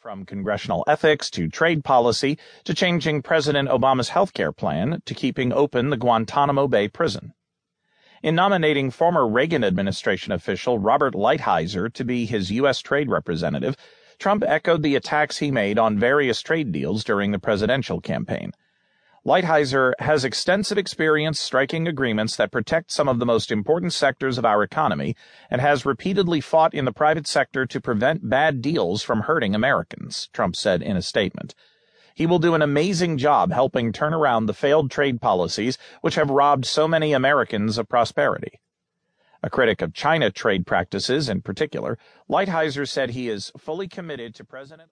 From congressional ethics to trade policy to changing President Obama's health care plan to keeping open the Guantanamo Bay prison. In nominating former Reagan administration official Robert Lighthizer to be his U.S. trade representative, Trump echoed the attacks he made on various trade deals during the presidential campaign. Lighthizer has extensive experience striking agreements that protect some of the most important sectors of our economy and has repeatedly fought in the private sector to prevent bad deals from hurting Americans, Trump said in a statement. He will do an amazing job helping turn around the failed trade policies which have robbed so many Americans of prosperity. A critic of China trade practices in particular, Lighthizer said he is fully committed to President